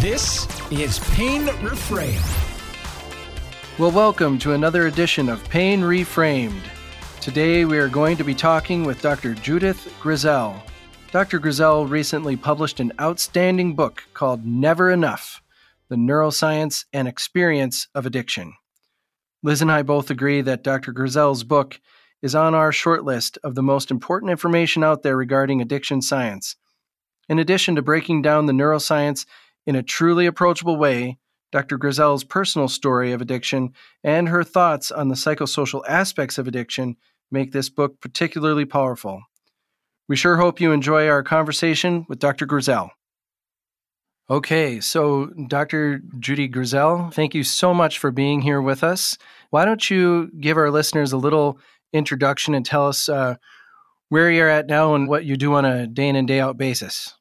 This is Pain Reframed. Well, welcome to another edition of Pain Reframed. Today we are going to be talking with Dr. Judith Grisel. Dr. Grisel recently published an outstanding book called Never Enough The Neuroscience and Experience of Addiction. Liz and I both agree that Dr. Grisel's book is on our short list of the most important information out there regarding addiction science. In addition to breaking down the neuroscience in a truly approachable way, Dr. Grisel's personal story of addiction and her thoughts on the psychosocial aspects of addiction make this book particularly powerful. We sure hope you enjoy our conversation with Dr. Grisel. Okay, so Dr. Judy Grisel, thank you so much for being here with us. Why don't you give our listeners a little introduction and tell us uh, where you're at now and what you do on a day in and day out basis?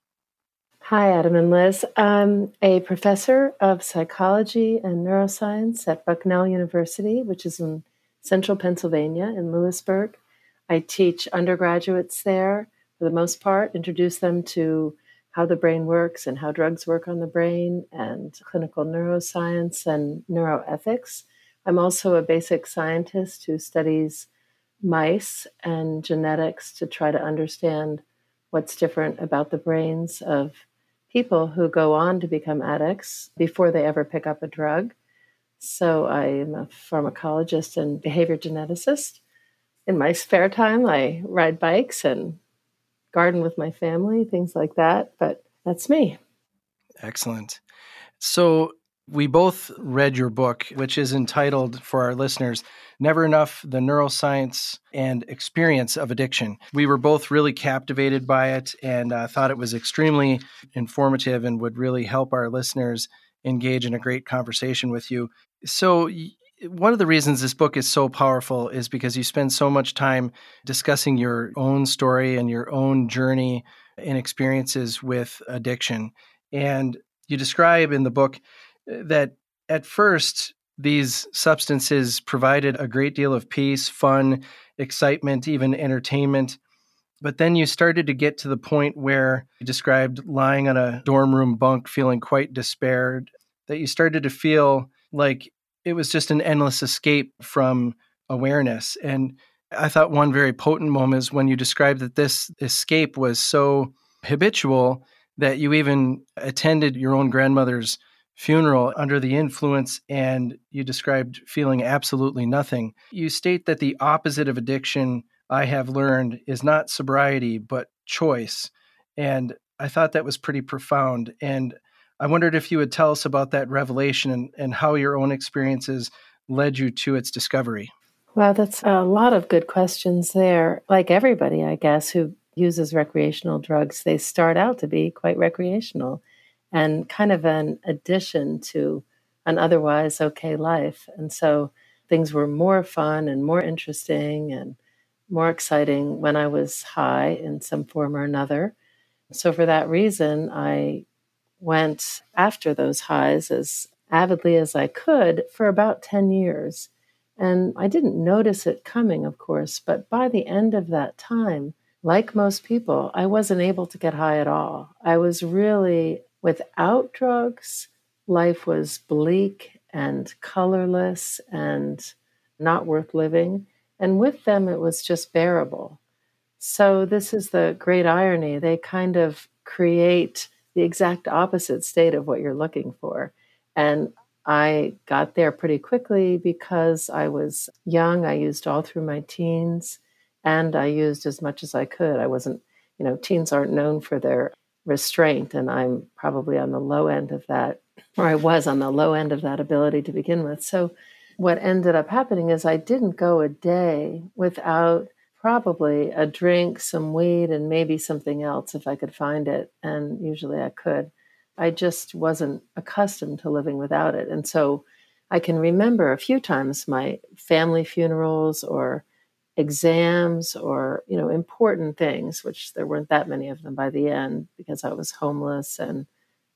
Hi, Adam and Liz. I'm a professor of psychology and neuroscience at Bucknell University, which is in central Pennsylvania in Lewisburg. I teach undergraduates there for the most part, introduce them to how the brain works and how drugs work on the brain and clinical neuroscience and neuroethics. I'm also a basic scientist who studies mice and genetics to try to understand what's different about the brains of people who go on to become addicts before they ever pick up a drug. So I am a pharmacologist and behavior geneticist. In my spare time, I ride bikes and garden with my family, things like that. But that's me. Excellent. So we both read your book, which is entitled for our listeners, Never Enough The Neuroscience and Experience of Addiction. We were both really captivated by it and uh, thought it was extremely informative and would really help our listeners engage in a great conversation with you. So, one of the reasons this book is so powerful is because you spend so much time discussing your own story and your own journey and experiences with addiction. And you describe in the book that at first these substances provided a great deal of peace, fun, excitement, even entertainment. But then you started to get to the point where you described lying on a dorm room bunk feeling quite despaired, that you started to feel like it was just an endless escape from awareness. And I thought one very potent moment is when you described that this escape was so habitual that you even attended your own grandmother's funeral under the influence and you described feeling absolutely nothing. You state that the opposite of addiction, I have learned, is not sobriety, but choice. And I thought that was pretty profound. And I wondered if you would tell us about that revelation and, and how your own experiences led you to its discovery. Wow, that's a lot of good questions there. Like everybody, I guess, who uses recreational drugs, they start out to be quite recreational and kind of an addition to an otherwise okay life. And so things were more fun and more interesting and more exciting when I was high in some form or another. So, for that reason, I went after those highs as avidly as I could for about 10 years. And I didn't notice it coming, of course, but by the end of that time, like most people, I wasn't able to get high at all. I was really Without drugs, life was bleak and colorless and not worth living. And with them, it was just bearable. So, this is the great irony. They kind of create the exact opposite state of what you're looking for. And I got there pretty quickly because I was young. I used all through my teens and I used as much as I could. I wasn't, you know, teens aren't known for their restraint, and I'm probably on the low end of that, or I was on the low end of that ability to begin with. So, what ended up happening is I didn't go a day without probably a drink, some weed, and maybe something else if I could find it. And usually I could. I just wasn't accustomed to living without it. And so I can remember a few times my family funerals or exams or you know important things which there weren't that many of them by the end because i was homeless and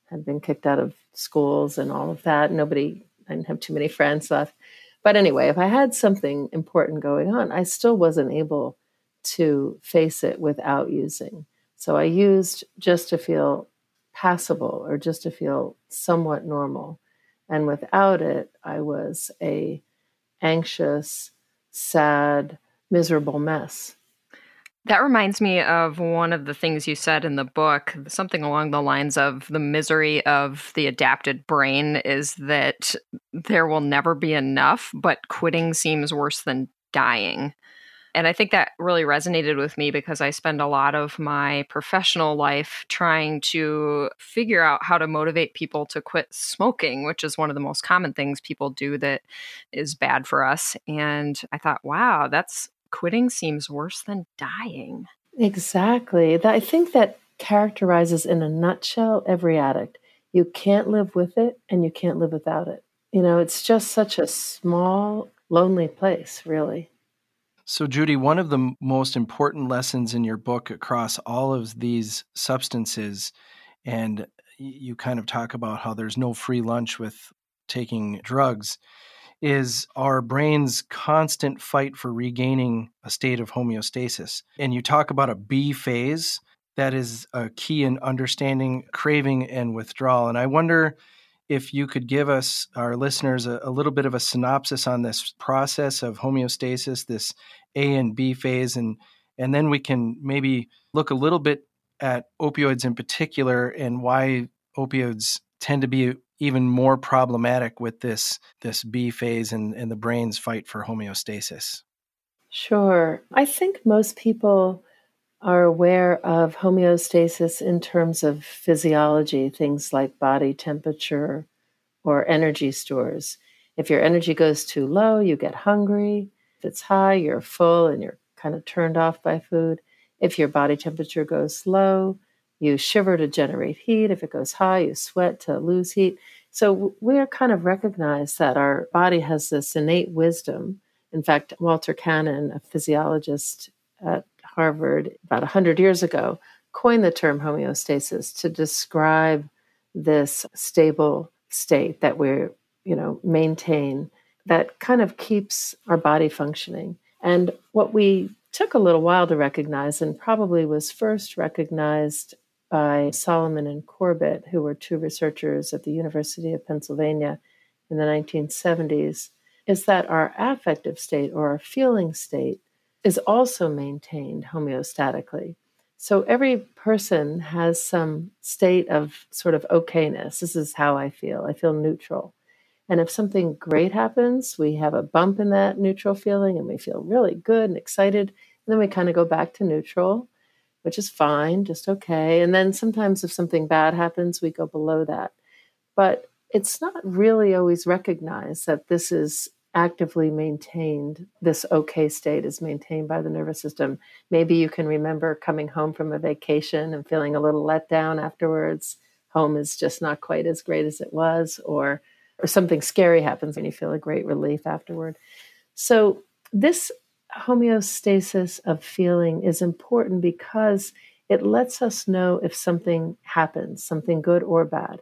had been kicked out of schools and all of that. Nobody i didn't have too many friends left. But anyway if i had something important going on i still wasn't able to face it without using. So I used just to feel passable or just to feel somewhat normal. And without it, I was a anxious, sad, miserable mess. That reminds me of one of the things you said in the book, something along the lines of the misery of the adapted brain is that there will never be enough, but quitting seems worse than dying. And I think that really resonated with me because I spend a lot of my professional life trying to figure out how to motivate people to quit smoking, which is one of the most common things people do that is bad for us. And I thought, wow, that's quitting seems worse than dying. Exactly. I think that characterizes in a nutshell every addict. You can't live with it and you can't live without it. You know, it's just such a small, lonely place, really. So, Judy, one of the most important lessons in your book across all of these substances, and you kind of talk about how there's no free lunch with taking drugs, is our brain's constant fight for regaining a state of homeostasis. And you talk about a B phase that is a key in understanding craving and withdrawal. And I wonder if you could give us, our listeners, a, a, little bit of a synopsis on this process of homeostasis, this A and B phase, and and then we can maybe look a little bit at opioids in particular and why opioids tend to be even more problematic with this this B phase and, and the brain's fight for homeostasis. Sure. I think most people are aware of homeostasis in terms of physiology, things like body temperature or energy stores. If your energy goes too low, you get hungry. If it's high, you're full and you're kind of turned off by food. If your body temperature goes low, you shiver to generate heat. If it goes high, you sweat to lose heat. So we are kind of recognized that our body has this innate wisdom. In fact, Walter Cannon, a physiologist at Harvard about 100 years ago coined the term homeostasis to describe this stable state that we're, you know, maintain that kind of keeps our body functioning. And what we took a little while to recognize and probably was first recognized by Solomon and Corbit, who were two researchers at the University of Pennsylvania in the 1970s, is that our affective state or our feeling state is also maintained homeostatically. So every person has some state of sort of okayness. This is how I feel. I feel neutral. And if something great happens, we have a bump in that neutral feeling and we feel really good and excited. And then we kind of go back to neutral, which is fine, just okay. And then sometimes if something bad happens, we go below that. But it's not really always recognized that this is actively maintained, this okay state is maintained by the nervous system. Maybe you can remember coming home from a vacation and feeling a little let down afterwards. Home is just not quite as great as it was, or or something scary happens and you feel a great relief afterward. So this homeostasis of feeling is important because it lets us know if something happens, something good or bad.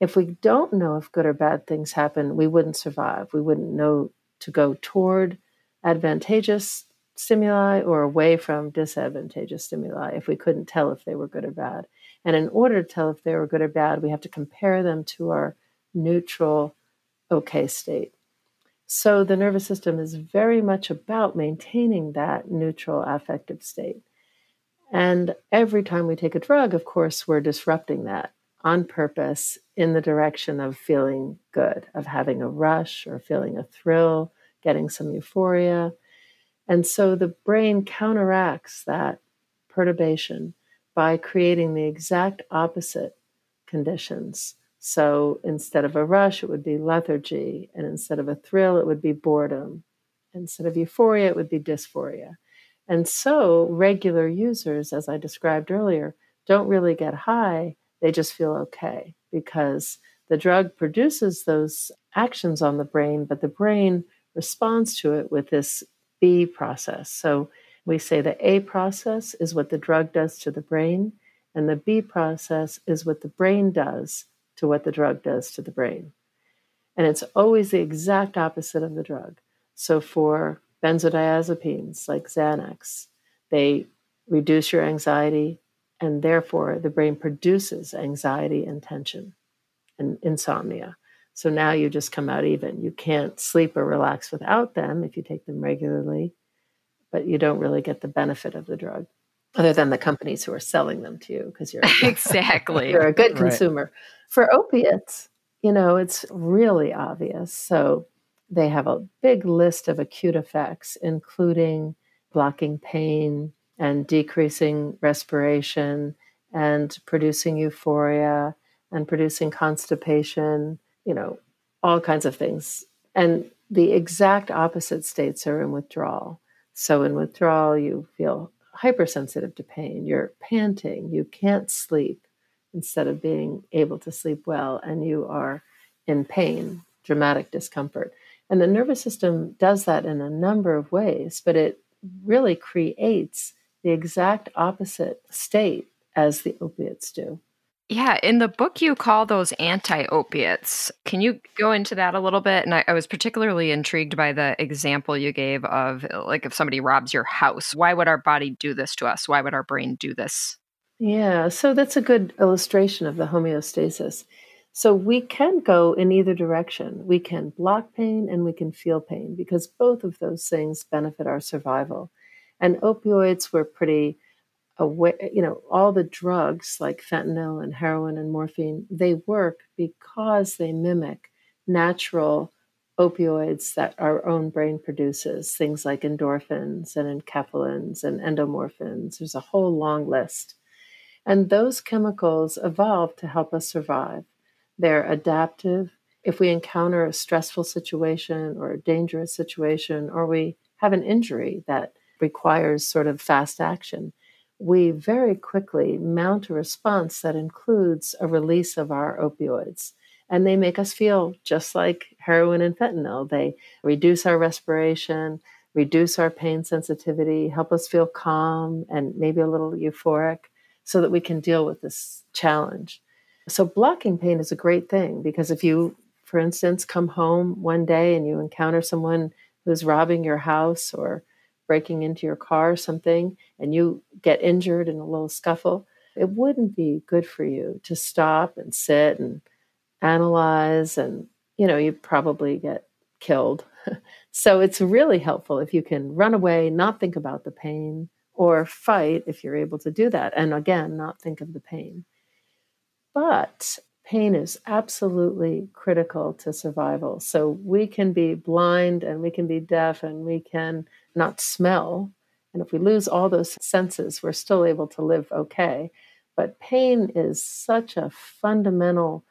If we don't know if good or bad things happen, we wouldn't survive. We wouldn't know to go toward advantageous stimuli or away from disadvantageous stimuli if we couldn't tell if they were good or bad. And in order to tell if they were good or bad, we have to compare them to our neutral, okay state. So the nervous system is very much about maintaining that neutral affective state. And every time we take a drug, of course, we're disrupting that on purpose in the direction of feeling good, of having a rush or feeling a thrill, getting some euphoria. And so the brain counteracts that perturbation by creating the exact opposite conditions. So instead of a rush, it would be lethargy. And instead of a thrill, it would be boredom. Instead of euphoria, it would be dysphoria. And so regular users, as I described earlier, don't really get high they just feel okay because the drug produces those actions on the brain, but the brain responds to it with this B process. So we say the A process is what the drug does to the brain, and the B process is what the brain does to what the drug does to the brain. And it's always the exact opposite of the drug. So for benzodiazepines like Xanax, they reduce your anxiety And therefore, the brain produces anxiety and tension and insomnia. So now you just come out even. You can't sleep or relax without them if you take them regularly, but you don't really get the benefit of the drug other than the companies who are selling them to you because you're exactly you're a good Right. consumer. For opiates, you know, it's really obvious. So they have a big list of acute effects, including blocking pain and decreasing respiration and producing euphoria and producing constipation, you know, all kinds of things. And the exact opposite states are in withdrawal. So in withdrawal, you feel hypersensitive to pain, you're panting, you can't sleep instead of being able to sleep well, and you are in pain, dramatic discomfort. And the nervous system does that in a number of ways, but it really creates the exact opposite state as the opiates do. Yeah, in the book, you call those anti opiates. Can you go into that a little bit? And I, I, was particularly intrigued by the example you gave of like if somebody robs your house, why would our body do this to us? Why would our brain do this? Yeah, so that's a good illustration of the homeostasis. So we can go in either direction. We can block pain and we can feel pain because both of those things benefit our survival. And opioids were pretty aware, you know, all the drugs like fentanyl and heroin and morphine, they work because they mimic natural opioids that our own brain produces, things like endorphins and enkephalins and endomorphins. There's a whole long list. And those chemicals evolve to help us survive. They're adaptive. If we encounter a stressful situation or a dangerous situation, or we have an injury that requires sort of fast action, we very quickly mount a response that includes a release of our opioids. And they make us feel just like heroin and fentanyl. They reduce our respiration, reduce our pain sensitivity, help us feel calm and maybe a little euphoric so that we can deal with this challenge. So, blocking pain is a great thing because if you, for instance, come home one day and you encounter someone who's robbing your house or breaking into your car or something and you get injured in a little scuffle, it wouldn't be good for you to stop and sit and analyze and you know you probably get killed. So it's really helpful if you can run away not think about the pain or fight if you're able to do that. And again not think of the pain. But pain is absolutely critical to survival. So we can be blind and we can be deaf and we can not smell and if we lose all those senses we're still able to live okay but pain is such a fundamental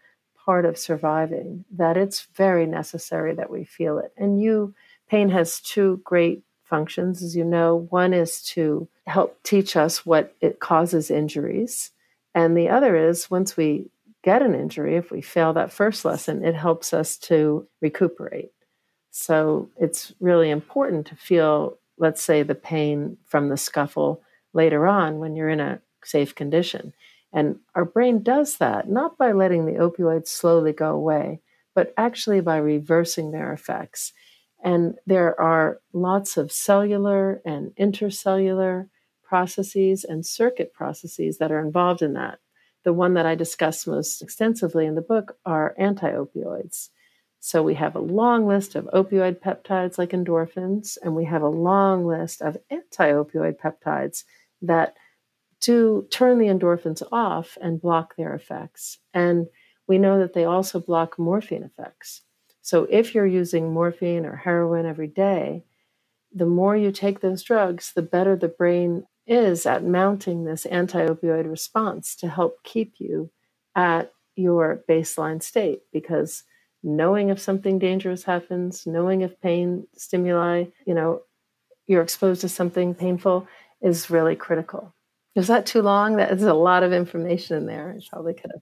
part of surviving that it's very necessary that we feel it. And you, pain has two great functions, as you know. One is to help teach us what it causes injuries. And the other is once we get an injury, if we fail that first lesson, it helps us to recuperate. So it's really important to feel, let's say, the pain from the scuffle later on when you're in a safe condition. And our brain does that not by letting the opioids slowly go away, but actually by reversing their effects. And there are lots of cellular and intercellular processes and circuit processes that are involved in that. The one that I discuss most extensively in the book are anti opioids. So we have a long list of opioid peptides like endorphins, and we have a long list of anti opioid peptides that do turn the endorphins off and block their effects. And we know that they also block morphine effects. So if you're using morphine or heroin every day, the more you take those drugs, the better the brain is at mounting this anti opioid response to help keep you at your baseline state. Because knowing if something dangerous happens, knowing if pain stimuli, you know, you're exposed to something painful is really critical. Is that too long? That is a lot of information in there. I probably could have.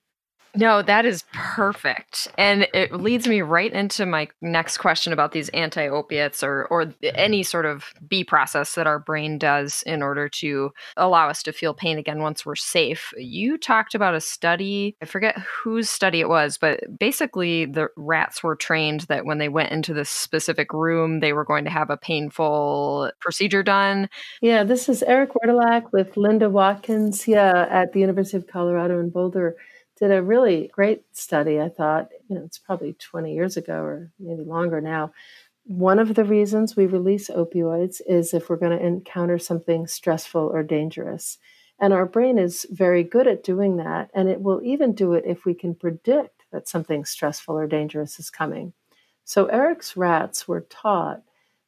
No, that is perfect. And it leads me right into my next question about these anti-opiates or or mm-hmm. any sort of B process that our brain does in order to allow us to feel pain again once we're safe. You talked about a study, I forget whose study it was, but basically the rats were trained that when they went into this specific room, they were going to have a painful procedure done. Yeah, this is Eric Wiertelak with Linda Watkins, yeah, at the University of Colorado in Boulder did a really great study. I thought, you know, it's probably 20 years ago or maybe longer now. One of the reasons we release opioids is if we're going to encounter something stressful or dangerous. And our brain is very good at doing that. And it will even do it if we can predict that something stressful or dangerous is coming. So Eric's rats were taught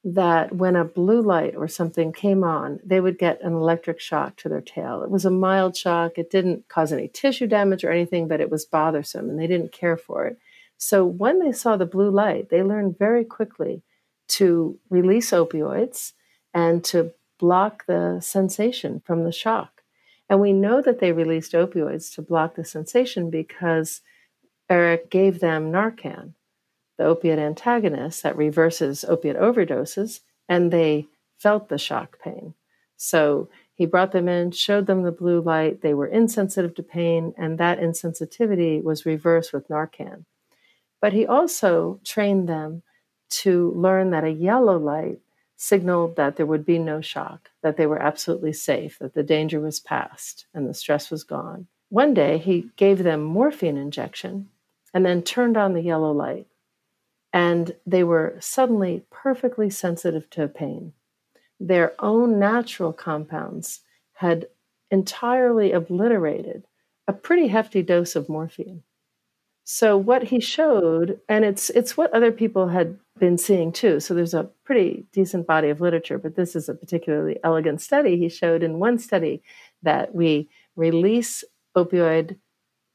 that when a blue light or something came on, they would get an electric shock to their tail. It was a mild shock. It didn't cause any tissue damage or anything, but it was bothersome and they didn't care for it. So when they saw the blue light, they learned very quickly to release opioids and to block the sensation from the shock. And we know that they released opioids to block the sensation because Eric gave them Narcan the opiate antagonist that reverses opiate overdoses, and they felt the shock pain. So he brought them in, showed them the blue light. They were insensitive to pain, and that insensitivity was reversed with Narcan. But he also trained them to learn that a yellow light signaled that there would be no shock, that they were absolutely safe, that the danger was past, and the stress was gone. One day, he gave them morphine injection and then turned on the yellow light and they were suddenly perfectly sensitive to pain. Their own natural compounds had entirely obliterated a pretty hefty dose of morphine. So what he showed, and it's it's what other people had been seeing too. So there's a pretty decent body of literature, but this is a particularly elegant study. He showed in one study that we release opioid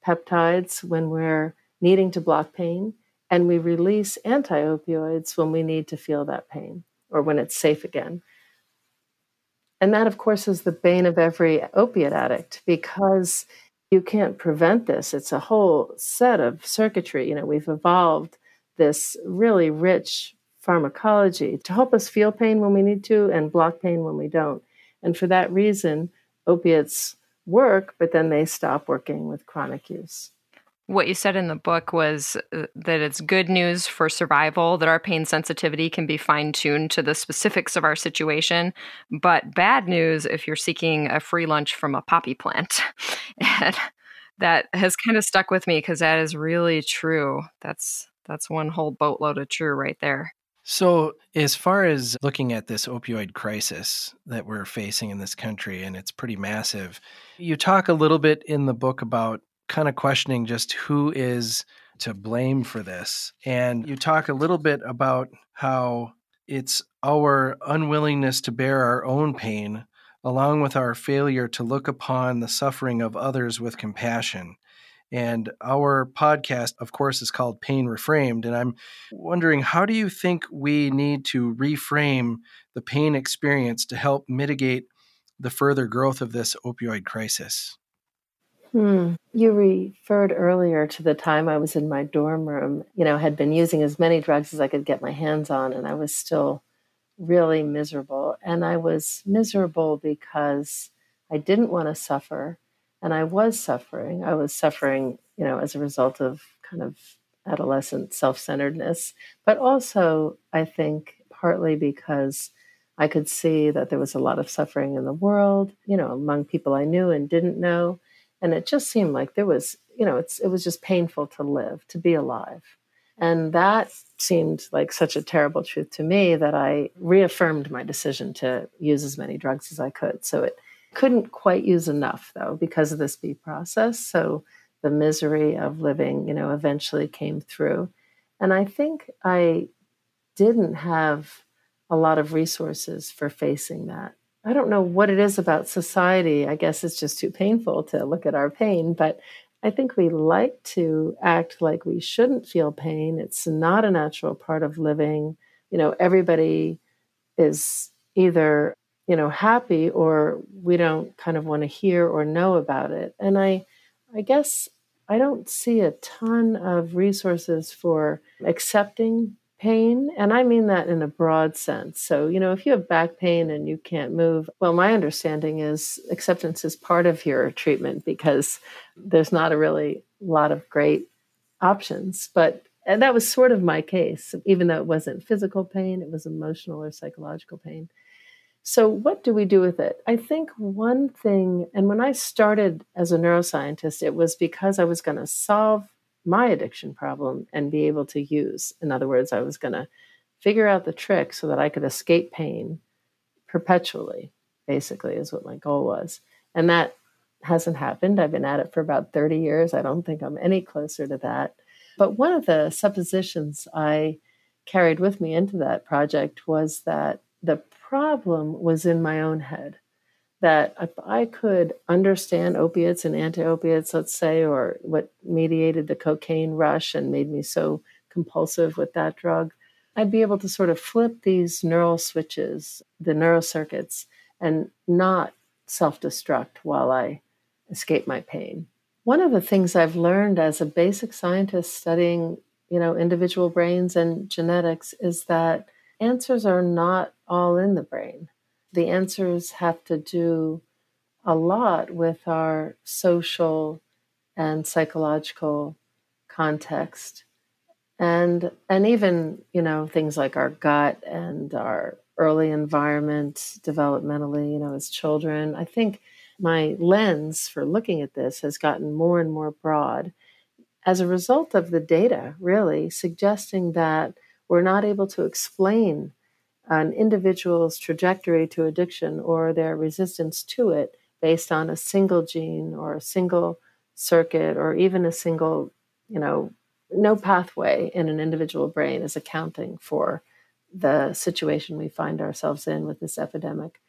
peptides when we're needing to block pain and we release anti opioids when we need to feel that pain or when it's safe again. And that, of course, is the bane of every opiate addict because you can't prevent this. It's a whole set of circuitry. You know, we've evolved this really rich pharmacology to help us feel pain when we need to and block pain when we don't. And for that reason, opiates work, but then they stop working with chronic use what you said in the book was uh, that it's good news for survival that our pain sensitivity can be fine tuned to the specifics of our situation, but bad news if you're seeking a free lunch from a poppy plant. and that has kind of stuck with me because that is really true. That's that's one whole boatload of true right there. So, as far as looking at this opioid crisis that we're facing in this country, and it's pretty massive, you talk a little bit in the book about kind of questioning just who is to blame for this. And you talk a little bit about how it's our unwillingness to bear our own pain, along with our failure to look upon the suffering of others with compassion. And our podcast, of course, is called Pain Reframed. And I'm wondering, how do you think we need to reframe the pain experience to help mitigate the further growth of this opioid crisis? Hmm. You referred earlier to the time I was in my dorm room, you know, had been using as many drugs as I could get my hands on, and I was still really miserable. And I was miserable because I didn't want to suffer, and I was suffering. I was suffering, you know, as a result of kind of adolescent self centeredness, but also, I think, partly because I could see that there was a lot of suffering in the world, you know, among people I knew and didn't know and it just seemed like there was you know it's it was just painful to live to be alive. And that seemed like such a terrible truth to me that i reaffirmed my decision to use as many drugs as i could. So it couldn't quite use enough though because of this b process. So the misery of living you know eventually came through. And i think i didn't have a lot of resources for facing that I don't know what it is about society. I guess it's just too painful to look at our pain, but I think we like to act like we shouldn't feel pain. It's not a natural part of living. You know, everybody is either, you know, happy or we don't kind of want to hear or know about it. And I I guess I don't see a ton of resources for accepting pain. And I mean that in a broad sense. So, you know, if you have back pain and you can't move, well, my understanding is acceptance is part of your treatment because there's not a really lot of great options. But that was sort of my case, even though it wasn't physical pain, it was emotional or psychological pain. So, what do we do with it? I think one thing, and when I started as a neuroscientist, it was because I was going to solve my addiction problem and be able to use. In other words, I was going to figure out the trick so that I could escape pain perpetually, basically, is what my goal was. And that hasn't happened. I've been at it for about 30 years. I don't think I'm any closer to that. But one of the suppositions I carried with me into that project was that the problem was in my own head that if I could understand opiates and anti opiates, let's say, or what mediated the cocaine rush and made me so compulsive with that drug, I'd be able to sort of flip these neural switches, the neural circuits, and not self destruct while I escape my pain. One of the things I've learned as a basic scientist studying, you know, individual brains and genetics is that answers are not all in the brain the answers have to do a lot with our social and psychological context. And and even you know things like our gut and our early environment developmentally you know as children. I think my lens for looking at this has gotten more and more broad as a result of the data really suggesting that we're not able to explain an individual's trajectory to addiction or their resistance to it based on a single gene or a single circuit or even a single, you know, no pathway in an individual brain is accounting for the situation we find ourselves in with this epidemic.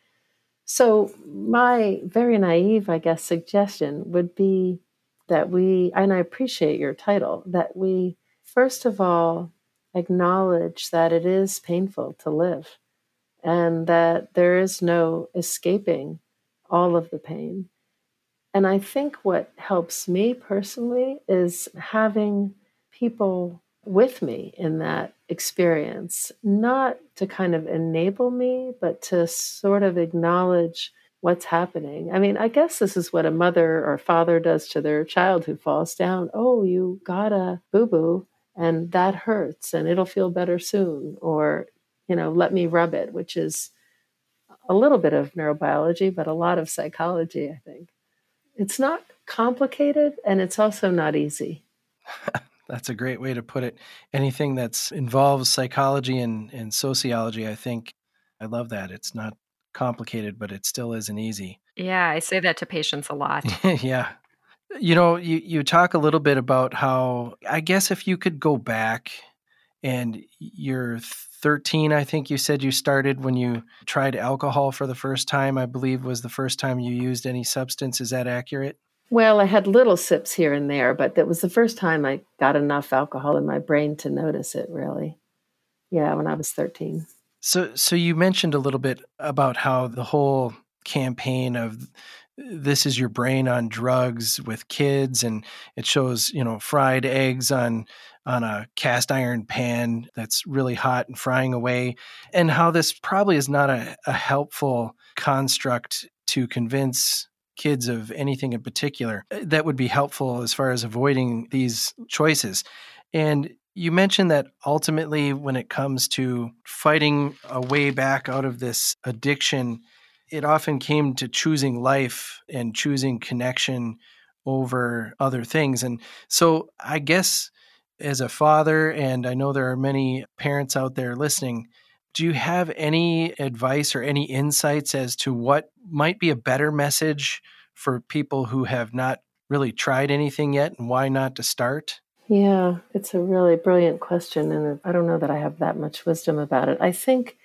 So, my very naive, I guess, suggestion would be that we, and I appreciate your title, that we first of all acknowledge that it is painful to live and that there is no escaping all of the pain. And I think what helps me personally is having people with me in that experience, not to kind of enable me, but to sort of acknowledge what's happening. I mean, I guess this is what a mother or father does to their child who falls down. Oh, you got a boo boo and that hurts and it'll feel better soon or you know let me rub it which is a little bit of neurobiology but a lot of psychology i think. It's not complicated and it's also not easy. That's a great way to put it. Anything that's involves psychology and, and sociology i think i love that. It's not complicated but it still isn't easy. Yeah i say that to patients a lot. Yeah you know, you, you talk a little bit about how, I guess, if you could go back and you're 13, I think you said you started when you tried alcohol for the first time, I believe was the first time you used any substance. Is that accurate? Well, I had little sips here and there, but that was the first time I got enough alcohol in my brain to notice it, really. Yeah, when I was 13. So, so you mentioned a little bit about how the whole campaign of this is your brain on drugs with kids and it shows you know fried eggs on on a cast iron pan that's really hot and frying away and how this probably is not a, a helpful construct to convince kids of anything in particular uh, that would be helpful as far as avoiding these choices. And you mentioned that ultimately when it comes to fighting a way back out of this addiction it often came to choosing life and choosing connection over other things. And so I guess as a father, and I know there are many parents out there listening, do you have any advice or any insights as to what might be a better message for people who have not really tried anything yet and why not to start? Yeah, it's a really brilliant question. And I don't know that I have that much wisdom about it. I think,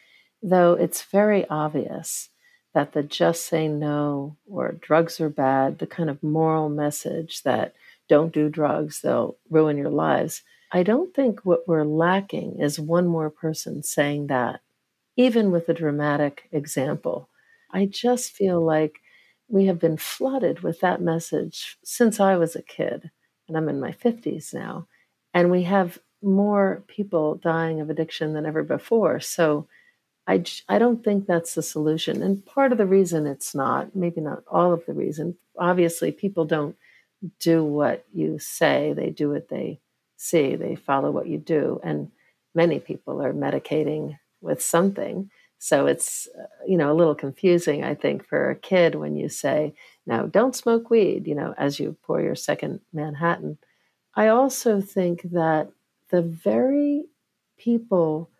though, it's very obvious that the just say no or drugs are bad, the kind of moral message that don't do drugs, they'll ruin your lives. I don't think what we're lacking is one more person saying that, even with a dramatic example. I just feel like we have been flooded with that message since I was a kid. and I'm in my 50s now, and we have more people dying of addiction than ever before. So I, I don't think that's the solution. And part of the reason it's not, maybe not all of the reason, obviously, people don't do what you say, they do what they see, they follow what you do. And many people are medicating with something. So it's, uh, you know, a little confusing, I think, for a kid when you say, now don't smoke weed, you know, as you pour your second Manhattan. I also think that the very people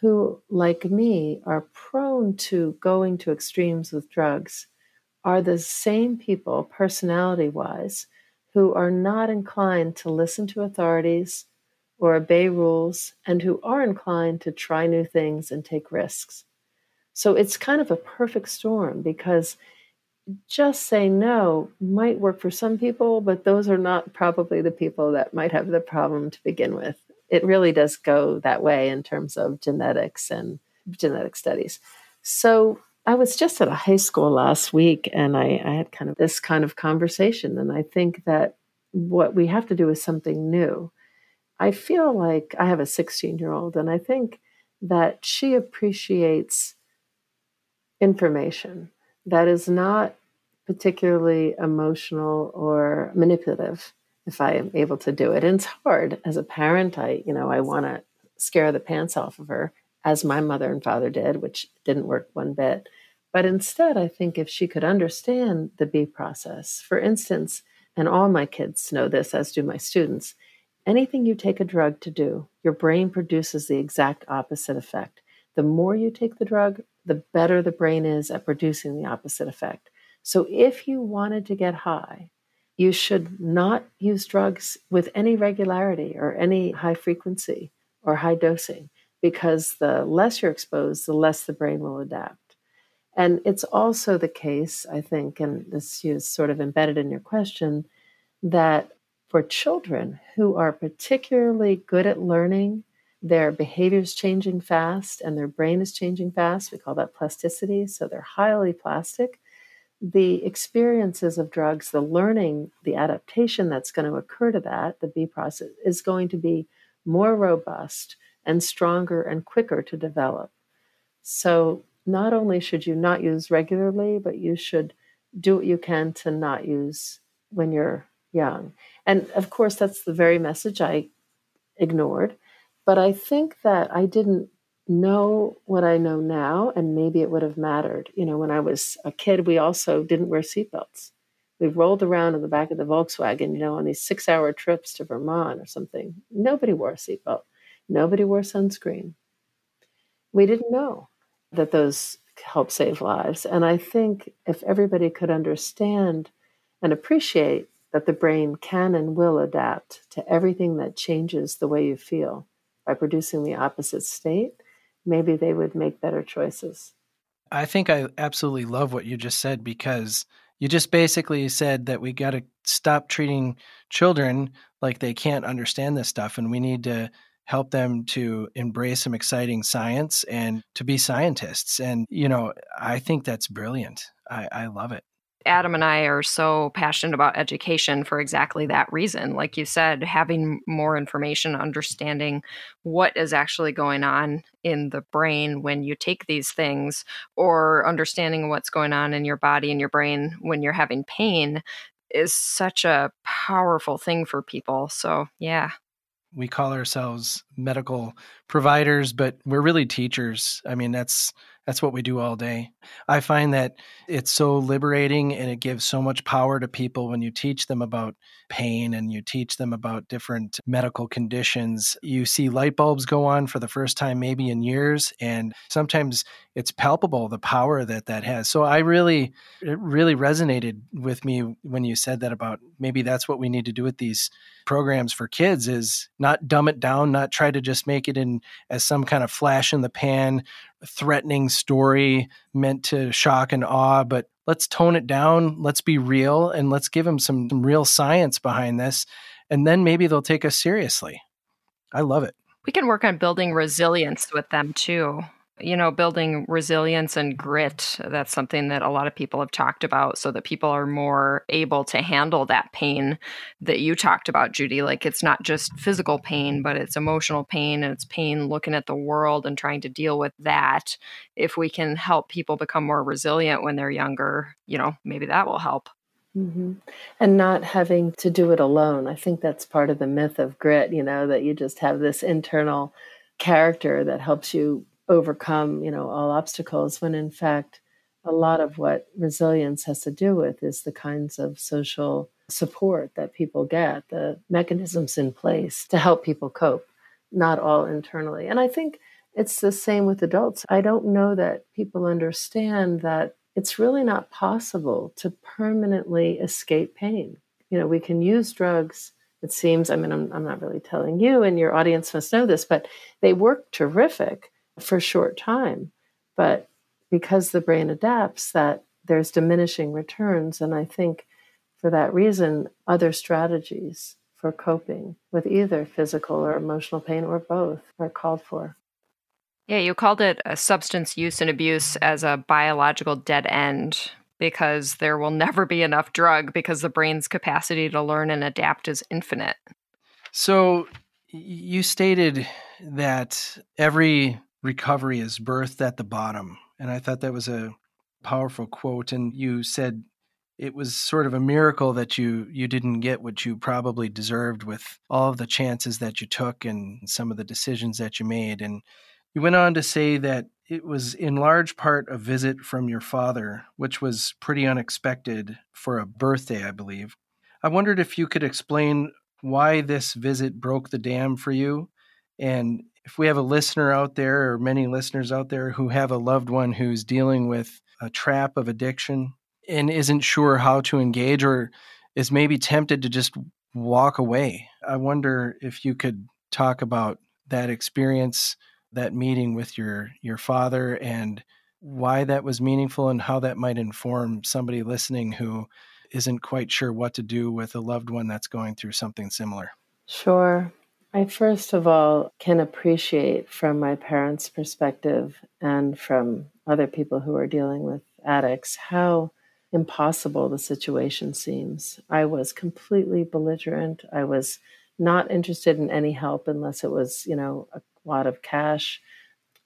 who, like me, are prone to going to extremes with drugs are the same people, personality wise, who are not inclined to listen to authorities or obey rules and who are inclined to try new things and take risks. So it's kind of a perfect storm because just say no might work for some people, but those are not probably the people that might have the problem to begin with it really does go that way in terms of genetics and genetic studies. So I was just at a high school last week and I, I, had kind of this kind of conversation. And I think that what we have to do is something new. I feel like I have a 16 year old and I think that she appreciates information that is not particularly emotional or manipulative if I am able to do it. And it's hard as a parent. I, you know, I want to scare the pants off of her, as my mother and father did, which didn't work one bit. But instead, I think if she could understand the B process, for instance, and all my kids know this, as do my students, anything you take a drug to do, your brain produces the exact opposite effect. The more you take the drug, the better the brain is at producing the opposite effect. So if you wanted to get high, you should not use drugs with any regularity or any high frequency or high dosing because the less you're exposed, the less the brain will adapt. And it's also the case, I think, and this is sort of embedded in your question, that for children who are particularly good at learning, their behavior is changing fast and their brain is changing fast. We call that plasticity. So they're highly plastic the experiences of drugs, the learning, the adaptation that's going to occur to that, the B process, is going to be more robust and stronger and quicker to develop. So, not only should you not use regularly, but you should do what you can to not use when you're young. And of course, that's the very message I ignored. But I think that I didn't know what I know now, and maybe it would have mattered. You know, when I was a kid, we also didn't wear seatbelts. We rolled around in the back of the Volkswagen, you know, on these six hour trips to Vermont or something. Nobody wore a seatbelt. Nobody wore sunscreen. We didn't know that those help save lives. And I think if everybody could understand and appreciate that the brain can and will adapt to everything that changes the way you feel by producing the opposite state, maybe they would make better choices. I think I absolutely love what you just said because you just basically said that we got to stop treating children like they can't understand this stuff and we need to help them to embrace some exciting science and to be scientists. And, you know, I think that's brilliant. I, I love it. Adam and I are so passionate about education for exactly that reason. Like you said, having more information, understanding what is actually going on in the brain when you take these things, or understanding what's going on in your body and your brain when you're having pain is such a powerful thing for people. So, yeah. We call ourselves medical providers, but we're really teachers. I mean, that's that's what we do all day. I find that it's so liberating and it gives so much power to people when you teach them about pain and you teach them about different medical conditions. You see light bulbs go on for the first time, maybe in years, and sometimes it's palpable the power that that has. So I really, it really resonated with me when you said that about maybe that's what we need to do with these programs for kids is not dumb it down, not try to just make it in as some kind of flash in the pan threatening story meant to shock and awe, but let's tone it down. Let's be real and let's give them some, some real science behind this. And then maybe they'll take us seriously. I love it. We can work on building resilience with them too. You know, building resilience and grit. That's something that a lot of people have talked about so that people are more able to handle that pain that you talked about, Judy. Like it's not just physical pain, but it's emotional pain and it's pain looking at the world and trying to deal with that. If we can help people become more resilient when they're younger, you know, maybe that will help. Mm-hmm. And not having to do it alone. I think that's part of the myth of grit, you know, that you just have this internal character that helps you overcome, you know, all obstacles when in fact a lot of what resilience has to do with is the kinds of social support that people get, the mechanisms in place to help people cope, not all internally. And I think it's the same with adults. I don't know that people understand that it's really not possible to permanently escape pain. You know, we can use drugs it seems, I mean, I'm, I'm not really telling you, and your audience must know this, but they work terrific for a short time. But because the brain adapts, that there's diminishing returns. And I think for that reason, other strategies for coping with either physical or emotional pain or both are called for. Yeah, you called it a substance use and abuse as a biological dead end because there will never be enough drug because the brain's capacity to learn and adapt is infinite. So you stated that every recovery is birthed at the bottom. And I thought that was a powerful quote. And you said it was sort of a miracle that you you didn't get what you probably deserved with all of the chances that you took and some of the decisions that you made. And you went on to say that it was in large part a visit from your father, which was pretty unexpected for a birthday, I believe. I wondered if you could explain why this visit broke the dam for you. And if we have a listener out there, or many listeners out there who have a loved one who's dealing with a trap of addiction and isn't sure how to engage or is maybe tempted to just walk away, I wonder if you could talk about that experience that meeting with your your father and why that was meaningful and how that might inform somebody listening who isn't quite sure what to do with a loved one that's going through something similar. Sure. I first of all can appreciate from my parents' perspective and from other people who are dealing with addicts how impossible the situation seems. I was completely belligerent. I was not interested in any help unless it was, you know, a lot of cash.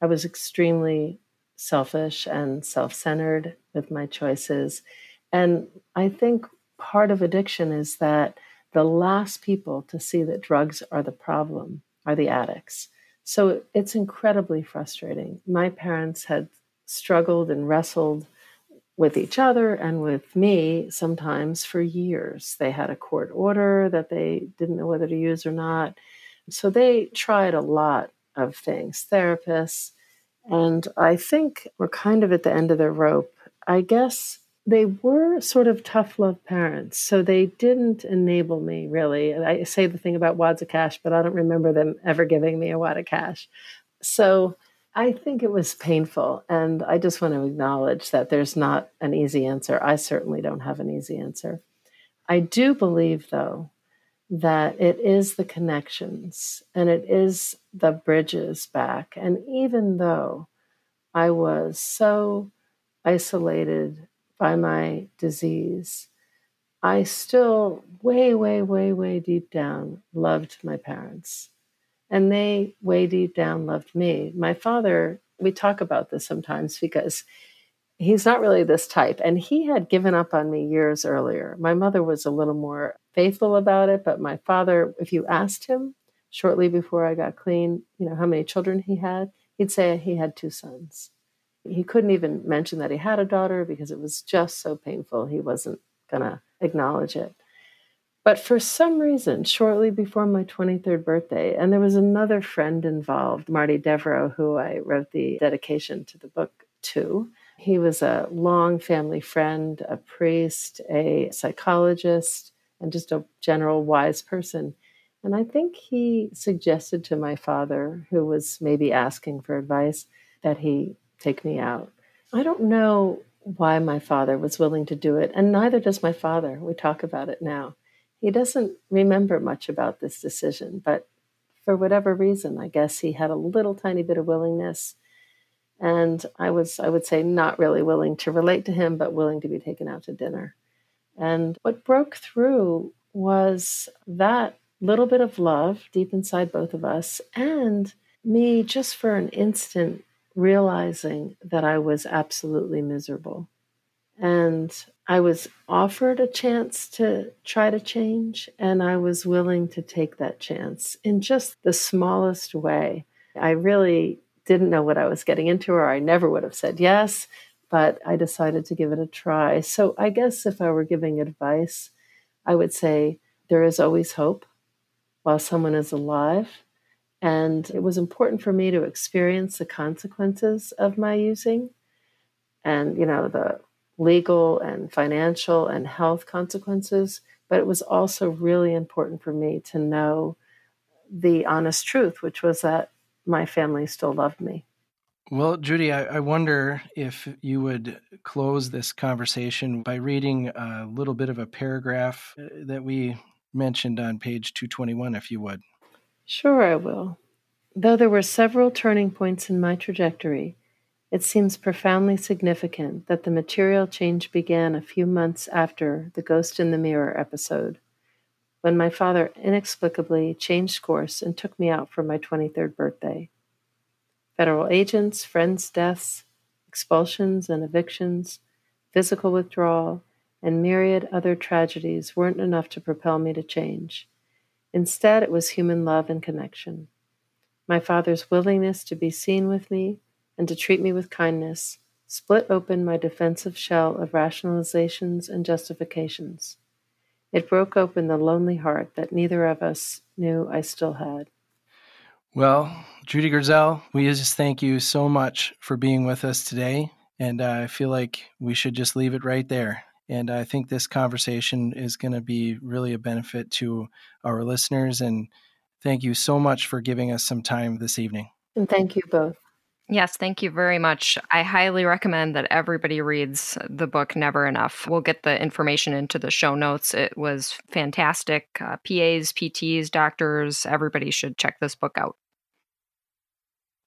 I was extremely selfish and self centered with my choices. And I think part of addiction is that the last people to see that drugs are the problem are the addicts. So it's incredibly frustrating. My parents had struggled and wrestled with each other and with me sometimes for years. They had a court order that they didn't know whether to use or not. So they tried a lot of things, therapists. And I think we're kind of at the end of their rope. I guess they were sort of tough love parents. So they didn't enable me really. I say the thing about wads of cash, but I don't remember them ever giving me a wad of cash. So I think it was painful. And I just want to acknowledge that there's not an easy answer. I certainly don't have an easy answer. I do believe, though, that it is the connections and it is the bridges back. And even though I was so isolated by my disease, I still, way, way, way, way deep down, loved my parents. And they, way deep down, loved me. My father, we talk about this sometimes because he's not really this type. And he had given up on me years earlier. My mother was a little more faithful about it, but my father, if you asked him shortly before I got clean, you know, how many children he had, he'd say he had two sons. He couldn't even mention that he had a daughter because it was just so painful. He wasn't going to acknowledge it. But for some reason, shortly before my 23rd birthday, and there was another friend involved, Marty Devereaux, who I wrote the dedication to the book to, he was a long family friend, a priest, a psychologist, and just a general wise person. And I think he suggested to my father, who was maybe asking for advice, that he take me out. I don't know why my father was willing to do it, and neither does my father. We talk about it now. He doesn't remember much about this decision, but for whatever reason, I guess he had a little tiny bit of willingness And I was, I would say, not really willing to relate to him, but willing to be taken out to dinner. And what broke through was that little bit of love deep inside both of us, and me just for an instant realizing that I was absolutely miserable. And I was offered a chance to try to change, and I was willing to take that chance in just the smallest way. I really didn't know what I was getting into, or I never would have said yes, but I decided to give it a try. So I guess if I were giving advice, I would say there is always hope while someone is alive. And it was important for me to experience the consequences of my using and, you know, the legal and financial and health consequences. But it was also really important for me to know the honest truth, which was that my family still loved me. Well, Judy, I, I, wonder if you would close this conversation by reading a little bit of a paragraph uh, that we mentioned on page 221, if you would. Sure, I will. Though there were several turning points in my trajectory, it seems profoundly significant that the material change began a few months after the Ghost in the Mirror episode, when my father inexplicably changed course and took me out for my 23rd birthday. Federal agents, friends' deaths, expulsions and evictions, physical withdrawal, and myriad other tragedies weren't enough to propel me to change. Instead, it was human love and connection. My father's willingness to be seen with me and to treat me with kindness split open my defensive shell of rationalizations and justifications. It broke open the lonely heart that neither of us knew I still had. Well, Judy Grisel, we just thank you so much for being with us today. And uh, I feel like we should just leave it right there. And I think this conversation is going to be really a benefit to our listeners. And thank you so much for giving us some time this evening. And thank you both. Yes, thank you very much. I highly recommend that everybody reads the book Never Enough. We'll get the information into the show notes. It was fantastic. Uh, PAs, PTs, doctors, everybody should check this book out.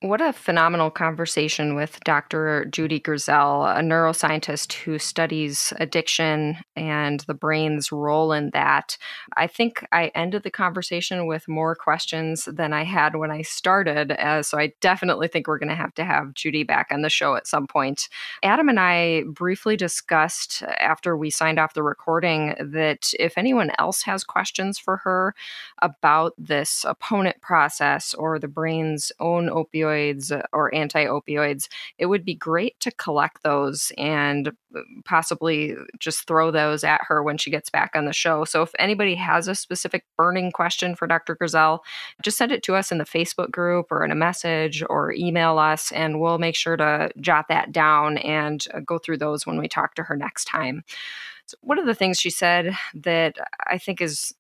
What a phenomenal conversation with Dr. Judy Grisel, a neuroscientist who studies addiction and the brain's role in that. I think I ended the conversation with more questions than I had when I started. Uh, so I definitely think we're going to have to have Judy back on the show at some point. Adam and I briefly discussed after we signed off the recording that if anyone else has questions for her about this opponent process or the brain's own opioid opioids or anti opioids, it would be great to collect those and uh, possibly just throw those at her when she gets back on the show. So if anybody has a specific burning question for Dr. Grisel, just send it to us in the Facebook group or in a message or email us, and we'll make sure to jot that down and uh, go through those when we talk to her next time. So one of the things she said that I think is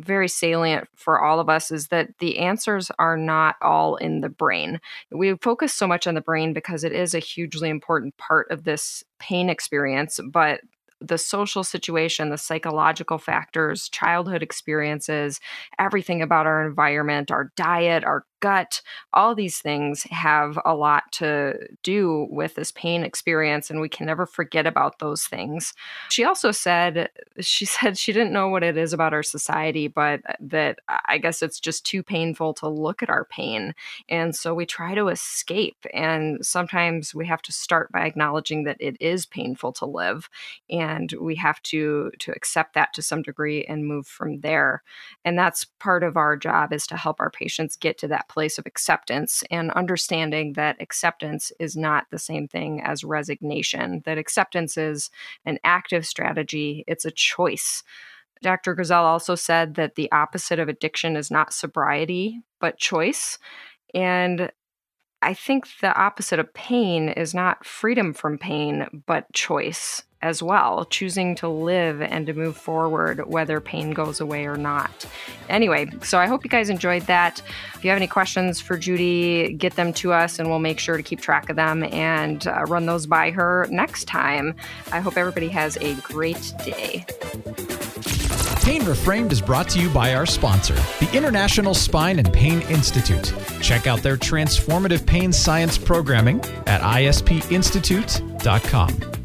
very salient for all of us is that the answers are not all in the brain. We focus so much on the brain because it is a hugely important part of this pain experience, but the social situation, the psychological factors, childhood experiences, everything about our environment, our diet, our gut, all these things have a lot to do with this pain experience, and we can never forget about those things. She also said, she said she didn't know what it is about our society, but that uh, I guess it's just too painful to look at our pain. And so we try to escape. And sometimes we have to start by acknowledging that it is painful to live. And we have to to accept that to some degree and move from there. And that's part of our job is to help our patients get to that place of acceptance and understanding that acceptance is not the same thing as resignation, that acceptance is an active strategy, it's a choice. Dr. Grisel also said that the opposite of addiction is not sobriety, but choice. And I think the opposite of pain is not freedom from pain, but choice as well, choosing to live and to move forward whether pain goes away or not. Anyway, so I hope you guys enjoyed that. If you have any questions for Judy, get them to us and we'll make sure to keep track of them and uh, run those by her next time. I hope everybody has a great day. Pain Reframed is brought to you by our sponsor, the International Spine and Pain Institute. Check out their transformative pain science programming at ispinstitute.com.